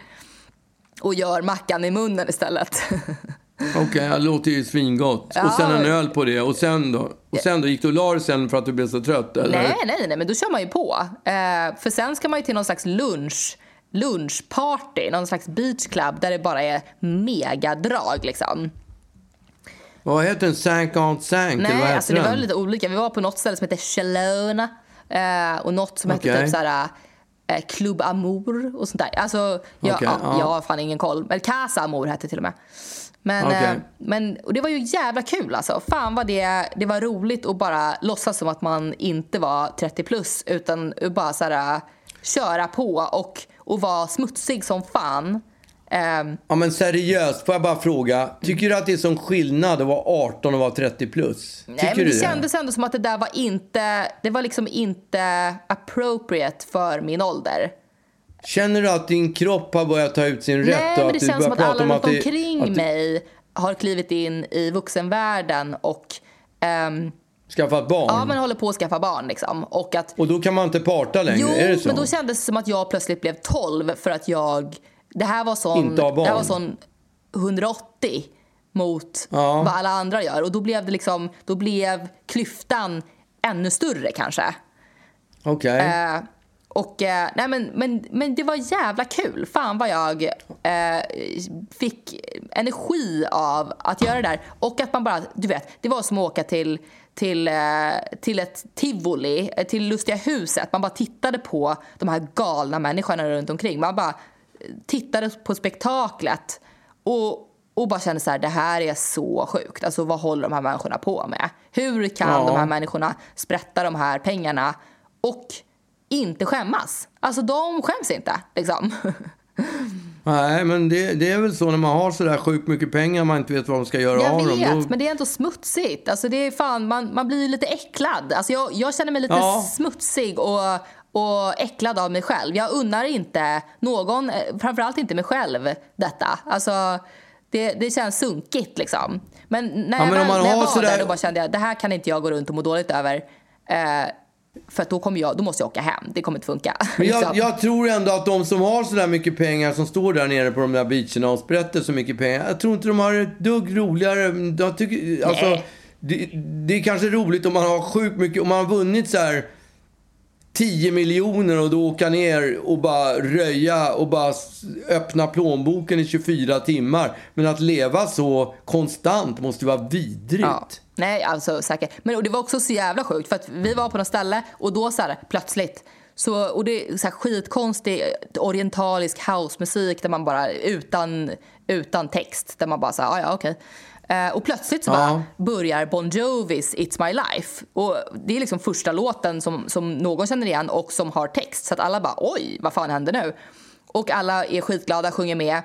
och gör mackan i munnen istället. [LAUGHS] Okej, det låter ju svingott. Ja. Och sen en öl på det. Och sen då? Och sen då? Gick du och la sen för att du blev så trött? Eller? Nej, nej, nej, men då kör man ju på. Eh, för sen ska man ju till någon slags lunch, lunchparty, någon slags beachclub där det bara är megadrag liksom. Vad heter den? Sank on sank? eller Nej, alltså det var lite olika. Vi var på något ställe som heter Chelona eh, och något som hette Okej. typ såhär eh, Club Amour och sånt där. Alltså, jag, Okej, ja, ja. jag har fan ingen koll. Men Casa Amour hette det till och med. Men, Okej. eh, men och det var ju jävla kul alltså. Fan vad det, det var roligt att bara låtsas som att man inte var 30 plus utan bara så här, köra på och, och vara smutsig som fan. Ehm, Ja, men seriöst, får jag bara fråga. Tycker du att det är sån skillnad att vara 18 och vara 30 plus? Tycker Nej, men du det kändes ändå som att det där var inte, det var liksom inte appropriate för min ålder. Känner du att din kropp har börjat ta ut sin rätt? Nej, men det känns som att alla runt det- omkring att du mig har klivit in i vuxenvärlden och ehm, Skaffat barn? ja, men håller på att skaffa barn. Liksom. Och att, Och då kan man inte parta längre? jo, är det så? men då kändes det som att jag plötsligt blev 12 för att jag... Det här var sån, Inte har barn. det här var sån 180 mot Ja. vad alla andra gör. Och då blev, det liksom, då blev klyftan ännu större kanske. Okej. Eh, och, eh, nej men, men, men det var jävla kul. Fan vad jag eh, fick energi av att göra det där. Och att man bara, du vet, det var som att åka till, till, eh, till ett tivoli, eh, till Lustiga huset. Man bara tittade på de här galna människorna runt omkring. Man bara tittade på spektaklet och, och bara kände så här, det här är så sjukt. Alltså vad håller de här människorna på med? Hur kan ja. de här människorna sprätta de här pengarna och inte skämmas? Alltså de skäms inte liksom. [LAUGHS] Nej, men det, det, är väl så när man har så där sjukt mycket pengar man inte vet vad de ska göra jag av dem. Jag vet, men det är ändå smutsigt. Alltså det är fan, man, man blir lite äcklad. Alltså jag, jag känner mig lite ja. smutsig och, och äcklad av mig själv. Jag unnar inte någon, eh, framförallt inte mig själv, detta. Alltså, det, det känns sunkigt liksom. Men när ja, jag, men väl, när jag var sådär... där då bara kände jag det här kan inte jag gå runt och må dåligt över. Eh, för då, kommer jag, då måste jag åka hem. Det kommer inte funka. Men jag, liksom. jag tror ändå att de som har så där mycket pengar, som står där nere på de där beacherna och sprätter så mycket pengar. Jag tror inte de har ett dugg roligare. De tycker, alltså, det, det, är kanske roligt om man har sjukt mycket, om man har vunnit så här 10 miljoner och då åka ner och bara röja och bara öppna plånboken i 24 timmar. Men att leva så konstant måste vara vidrigt. Ja. Nej, alltså säkert. Men och det var också så jävla sjukt för att vi var på något ställe och då så här, plötsligt så, och det är så här skitkonstig orientalisk housemusik där man bara utan, utan text där man bara så här, ah, ja okej. Okay. Eh, och plötsligt så bara börjar Bon Jovis It's My Life. Och det är liksom första låten som, som någon känner igen och som har text. Så att alla bara oj, vad fan händer nu? Och alla är skitglada, sjunger med.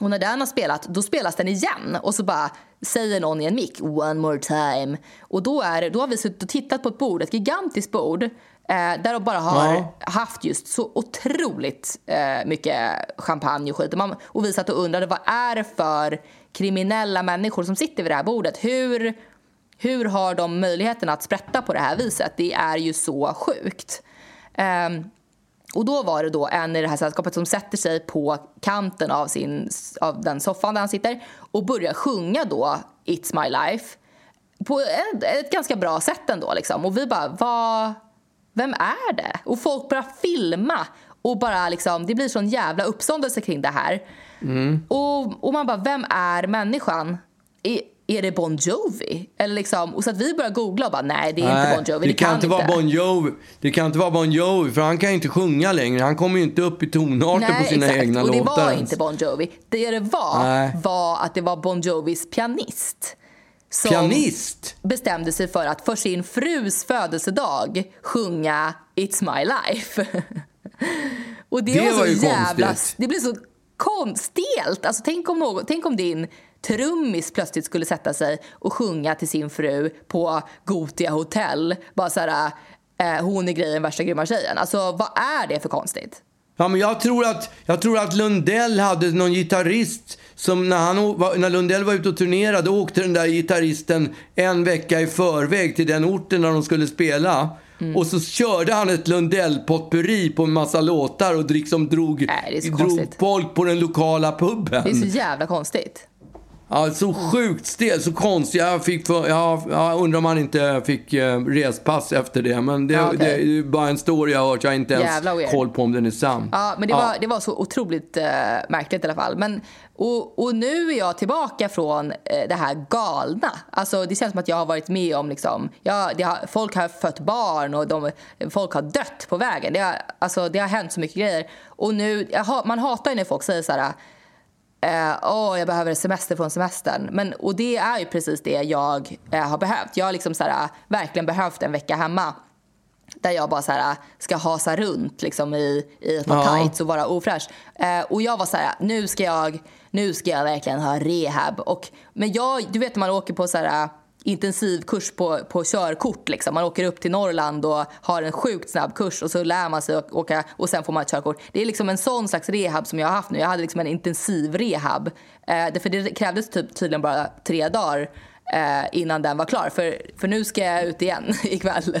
Och när den har spelat, då spelas den igen. Och så bara säger någon i en mick, one more time. Och då, är, då har vi suttit och tittat på ett bord, ett gigantiskt bord. Eh, där de bara har ja. haft just så otroligt eh, mycket champagne och skit. Och, man, och vi satt och undrade vad är det för kriminella människor som sitter vid det här bordet. Hur, hur har de möjligheten att sprätta på det här viset? Det är ju så sjukt. Um, och då var det då en i det här sällskapet som sätter sig på kanten av, sin, av den soffan där han sitter och börjar sjunga då It's my life på ett, ett ganska bra sätt ändå. Liksom. Och vi bara, vad, vem är det? Och folk börjar filma och bara liksom, det blir sån jävla uppståndelse kring det här. Mm. Och, och man bara, vem är människan? Är, är det Bon Jovi? Eller liksom, och så att vi börjar googla och bara, nej det är nej, inte Bon Jovi. Det, det kan, kan, inte vara Bon Jovi. Det kan inte vara Bon Jovi, för han kan inte sjunga längre. Han kommer ju inte upp i tonarter nej, på sina exakt. egna låtar. och det var ens. inte Bon Jovi. Det det var, nej. var att det var Bon Jovis pianist. Som pianist? bestämde sig för att för sin frus födelsedag sjunga It's my life. [LAUGHS] och det, det var, var så jävla... Konstigt. Det blev så konstelt. Alltså, tänk, om någon, tänk om din trummis plötsligt skulle sätta sig och sjunga till sin fru på Gotia hotell. Bara så här, eh, hon är grejen, värsta grymma tjejen. Alltså vad är det för konstigt? Ja, men jag, tror att, jag tror att Lundell hade någon gitarrist som när, han, när Lundell var ute och turnerade åkte den där gitarristen en vecka i förväg till den orten där de skulle spela. Mm. Och så körde han ett Lundell-potpurri på en massa låtar och liksom drog, Nej, drog folk på den lokala puben. Det är så jävla konstigt. Ja, så sjukt stel, så konstigt. Jag, fick för, ja, jag undrar om han inte fick eh, respass efter det. Men det, ja, okay. det, är bara en story jag har hört. Jag har inte ens koll på om den är sann. Ja, men det, ja. Var, det var så otroligt eh, märkligt i alla fall. Men, och, och nu är jag tillbaka från eh, det här galna. Alltså, det känns som att jag har varit med om... Liksom, jag, det har, folk har fött barn och de, folk har dött på vägen. Det har, alltså, det har hänt så mycket grejer. Och nu, jag, man hatar ju när folk säger så här eh, oh, jag behöver semester från semestern. Men, och det är ju precis det jag eh, har behövt. Jag har liksom så här, verkligen behövt en vecka hemma där jag bara så här, ska hasa runt liksom, i, i ett par ja. tights och vara ofräsch. Eh, och jag var så här, nu ska jag, nu ska jag verkligen ha rehab. Och, men jag, du vet när man åker på så här intensivkurs på, på körkort. Liksom. Man åker upp till Norrland och har en sjukt snabb kurs och så lär man sig att åka och sen får man ett körkort. Det är liksom en sån slags rehab som jag har haft nu. Jag hade liksom en intensiv rehab. Eh, för det krävdes typ, tydligen bara tre dagar eh, innan den var klar. För, för nu ska jag ut igen [LAUGHS] ikväll.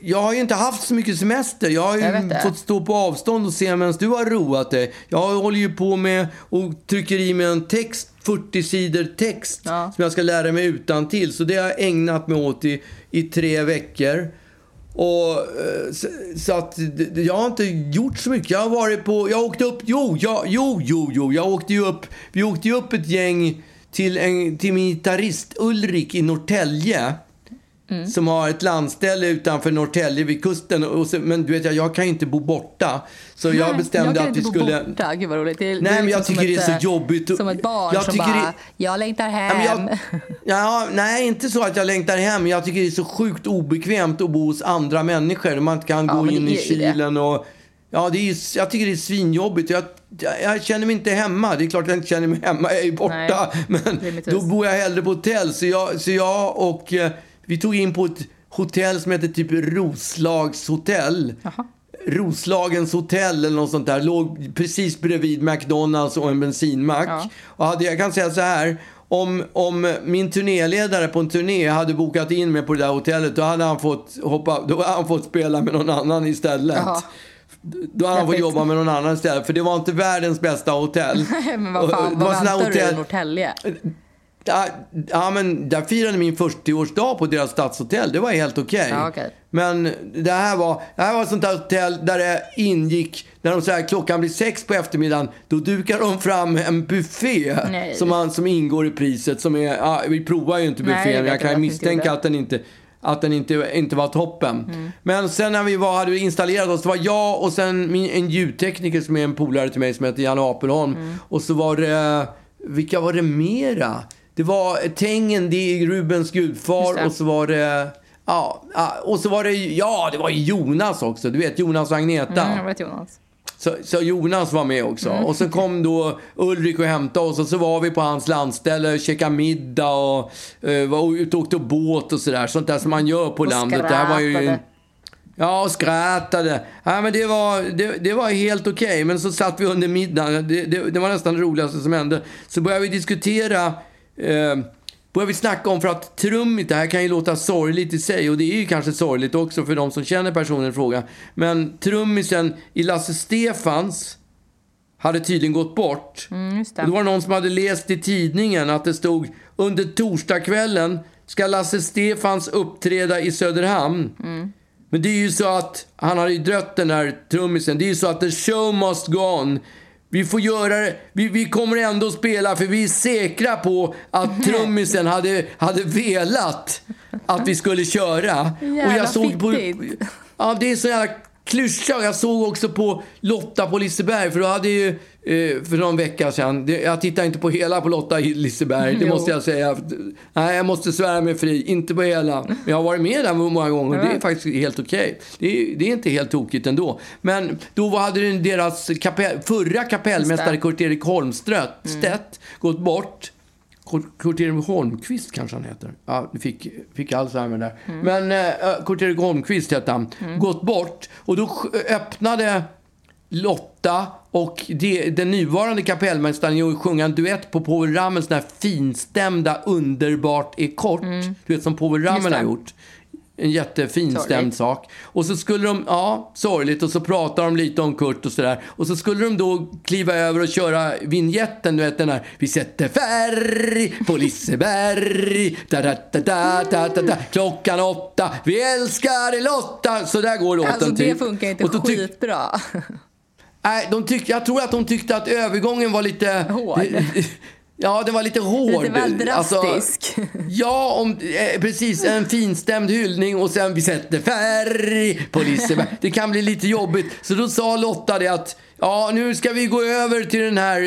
Jag har ju inte haft så mycket semester. Jag har Jag ju det. fått stå på avstånd och se medan du har roat dig. Jag håller ju på med och trycker i mig en text, 40 sidor text Ja. som jag ska lära mig utan till. Så det har jag ägnat mig åt i, i tre veckor. Och, eh, så, så att jag har inte gjort så mycket. Jag har varit på, jag åkte upp, jo, ja, jo, jo, jo, jag åkte ju upp, vi åkte ju upp ett gäng till, en, till min gitarrist Ulrik i Norrtälje. Mm. Som har ett landställe utanför Norrtälje vid kusten. Och så, men du vet, jag, jag kan ju inte bo borta. Så jag bestämde jag kan att vi inte skulle... Bo borta. Gud vad roligt. Det Nej, det är men jag liksom tycker som det är ett, så eh, jobbigt Som ett barn jag som bara, det- jag längtar hem. men jag, [LAUGHS] ja, nej, inte så att jag längtar hem. men Jag tycker det är så sjukt obekvämt att bo hos andra människor. Man inte kan Ja, gå men in i det. kylen och... Ja, det är, jag tycker det är svinjobbigt. Jag, jag, jag känner mig inte hemma. Det är klart jag inte känner mig hemma. Jag är borta. Men rimligtvis. då bor jag hellre på hotell. Så jag, så jag och... Vi tog in på ett hotell som heter typ Roslags hotell. Roslagens hotell eller något sånt där. Låg precis bredvid McDonalds och en bensinmack. Ja. Och hade, jag kan säga så här. Om, om min turnéledare på en turné hade bokat in mig på det där hotellet då hade han fått, hoppa, då hade han fått spela med någon annan istället. Jaha. Då hade han fått jobba med någon annan istället. För det var inte världens bästa hotell. [LAUGHS] men vad fan, vad väntar du i hotell- Norrtälje? Ja, men där firade min 40-årsdag på deras stadshotell. Det var helt okej. Ja, okej. Men det här var, det här var ett sånt där hotell där det ingick, när de säger klockan blir sex på eftermiddagen, då dukar de fram en buffé Nej. som, man, som ingår i priset. Som är, ja, vi provar ju inte Nej, buffén, vet jag jag kan misstänka att den inte att den inte, inte var toppen. Mm. Men sen när vi var, hade vi installerat oss, det var jag och sen min, en ljudtekniker som är en polare till mig som heter Janne Apelholm. Mm. Och så var det, vilka var det mera? Det var Tengen, det är Rubens gudfar och så var det, ja, och så var det, ja det var Jonas också. Du vet Jonas och Agneta. Mm, jag vet Jonas. Så, så Jonas var med också. Mm. Och så kom då Ulrik och hämtade oss och så var vi på hans landställe och käkade middag och uh, var ute och åkte båt och sådär. Sånt där som man gör på Och landet. Det här var ju. Ja, och skrattade. Ja, men det, var, det, det var helt okej. Men så satt vi under middagen. Det, det, det var nästan det roligaste som hände. Så började vi diskutera. Eh, började vi snacka om, för att trummit, det här kan ju låta sorgligt i sig. Och det är ju kanske sorgligt också för de som känner personen i fråga. Men trummisen i Lasse Stefans hade tydligen gått bort. Mm, just Och det. då var det någon som hade läst i tidningen att det stod under torsdagskvällen ska Lasse Stefans uppträda i Söderhamn. Mm. Men det är ju så att han har ju drött den här trummisen. Det är ju så att the show must go on. Vi får göra det. Vi, vi kommer ändå spela för vi är säkra på att [LAUGHS] trummisen hade, hade velat att vi skulle köra. Jävla fittigt. Ja, det är så jävla klyscha. Jag såg också på Lotta på Liseberg, för då hade ju eh, för någon vecka sedan, det, jag tittar inte på hela på Lotta i Liseberg, det måste jag säga. Nej, jag måste svära mig fri, inte på hela. Men jag har varit med där många gånger och det är faktiskt helt okej. Det, är, det är inte helt tokigt ändå. Men då hade deras kapell, förra kapellmästare Kurt-Erik Holmstedt Stedt, gått bort. Kurt- Kurt-Erik Holmqvist kanske han heter. Ja, du fick, fick Alzheimer där. Men eh, Kurt-Erik Holmqvist hette han. Gått bort. Och då öppnade Lotta och det, den nuvarande kapellmästaren gör sjunga en duett på Povel Ramels den här finstämda Underbart är kort. Du vet som Povel Ramel har gjort. En jättefinstämd sak. Och så skulle de, ja, sorgligt, och så pratar de lite om Kurt och sådär. Och så skulle de då kliva över och köra vignetten, du vet den här. Vi sätter färg på Liseberg, da, da, da, da, da, da, da. klockan åtta, vi älskar dig Lotta. Så där går låten Alltså det typ. funkar inte Och då skitbra. Nej, de tyck, jag tror att de tyckte att övergången var lite... Hård. [LAUGHS] Ja, den var lite hård. Lite väl drastisk. ja, om, eh, precis. En finstämd hyllning och sen vi sätter färg på Liseberg. [LAUGHS] Det kan bli lite jobbigt. Så då sa Lotta det att ja, nu ska vi gå över till den här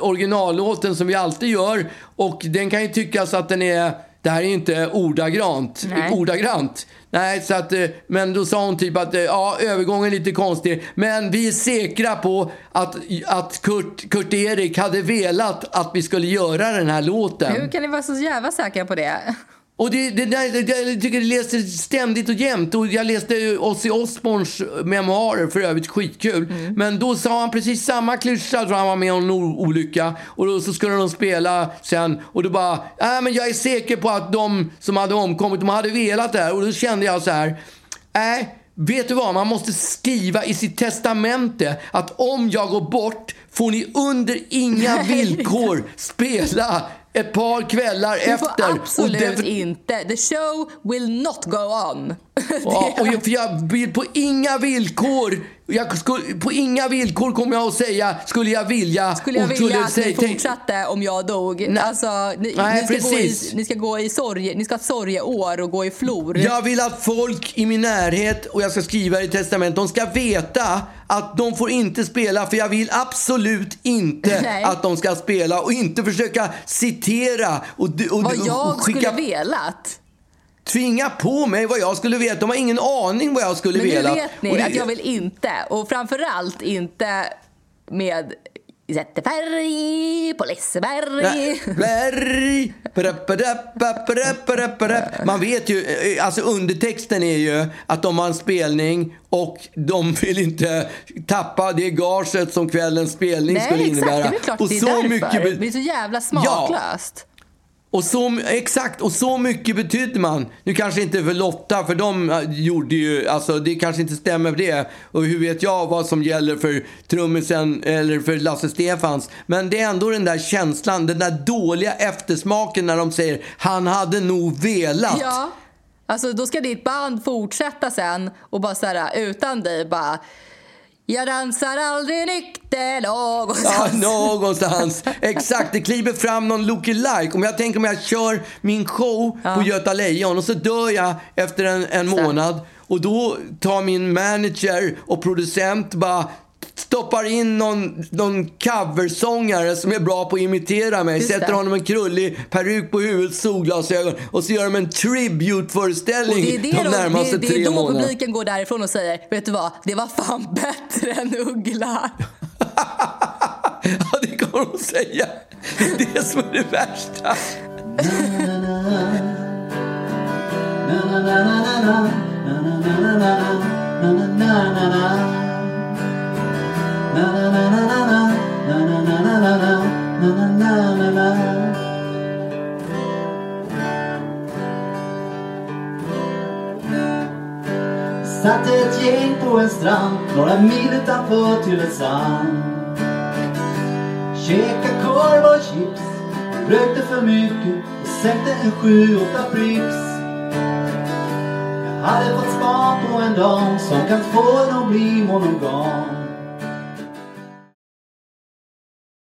originallåten som vi alltid gör. Och den kan ju tyckas att den är det här är inte ordagrant. Nej. ordagrant. Nej, så att, eh, men då sa hon typ att eh, ja, övergången är lite konstig. Men vi är säkra på att, att Kurt, Kurt-Erik hade velat att vi skulle göra den här låten. Hur kan ni vara så jävla säkra på det? Och det, det, det, jag tycker det läser ständigt och jämt. Och jag läste Ozzy Osbournes memoarer, för övrigt skitkul. Mm. Men då sa han precis samma klyscha, för han var med om en olycka. Och då så skulle de spela sen. Och då bara, äh, men jag är säker på att de som hade omkommit, de hade velat det här. Och då kände jag så här, äh, Vet du vad? Man måste skriva i sitt testamente att om jag går bort får ni under inga villkor spela ett par kvällar Du får efter. absolut Och det- inte. The show will not go on. Ja, och jag, för jag vill på inga villkor, jag skulle, på inga villkor kommer jag att säga, skulle jag vilja. Skulle jag och vilja att säga- ni fortsatte om jag dog. Nej. Alltså, ni, Nej, ni, ska gå i, precis. ni ska gå i sorg, ni ska ha sorgeår och gå i flor. Jag vill att folk i min närhet, och jag ska skriva i testamentet, de ska veta att de får inte spela för jag vill absolut inte [LAUGHS] Nej. att de ska spela och inte försöka citera och, och, Vad och jag skicka, skulle velat. Tvinga på mig vad jag skulle veta. De har ingen aning vad jag skulle Men nu vilja. vet ni Och det- att jag vill inte. Och framförallt inte med Sätter färg på Liseberg. Man vet ju, eh, alltså undertexten är ju att de har en spelning och de vill inte tappa det gaget som kvällens spelning Nej, skulle exakt. innebära. Det är klart och det är så därför. mycket Det är så jävla smaklöst och så, exakt, och så mycket betydde man. Nu kanske inte för Lotta, för de eh, gjorde ju, alltså det kanske inte stämmer för det. Och hur vet jag vad som gäller för trummisen eller för Lasse Stefans. Men det är ändå den där känslan, den där dåliga eftersmaken när de säger han hade nog velat. Ja. Alltså då ska ditt band fortsätta sen och bara så här utan dig bara jag dansar aldrig nykter Ja, någonstans. någonstans. Exakt, det kliver fram någon lookalike. Om jag tänker om jag kör min show på Göta Lejon och så dör jag efter en, en månad och då tar min manager och producent bara stoppar in någon, någon coversångare som är bra på att imitera mig, Just sätter det. honom en krullig peruk på huvudet, solglasögon och så gör de en tribute-föreställning det är, det, de då, närmaste det, det tre är då månaderna. publiken går därifrån och säger Vet du vad, det var fan bättre än Uggla. Ja, det kommer de säga. Det är det som är det värsta. Satt ett gäng på en strand några mil utanför Tylösand. Käka korv och chips, rökte för mycket och sänkte en sju, åtta Pripps. Jag hade fått span på en dam som kan få en att bli monogam.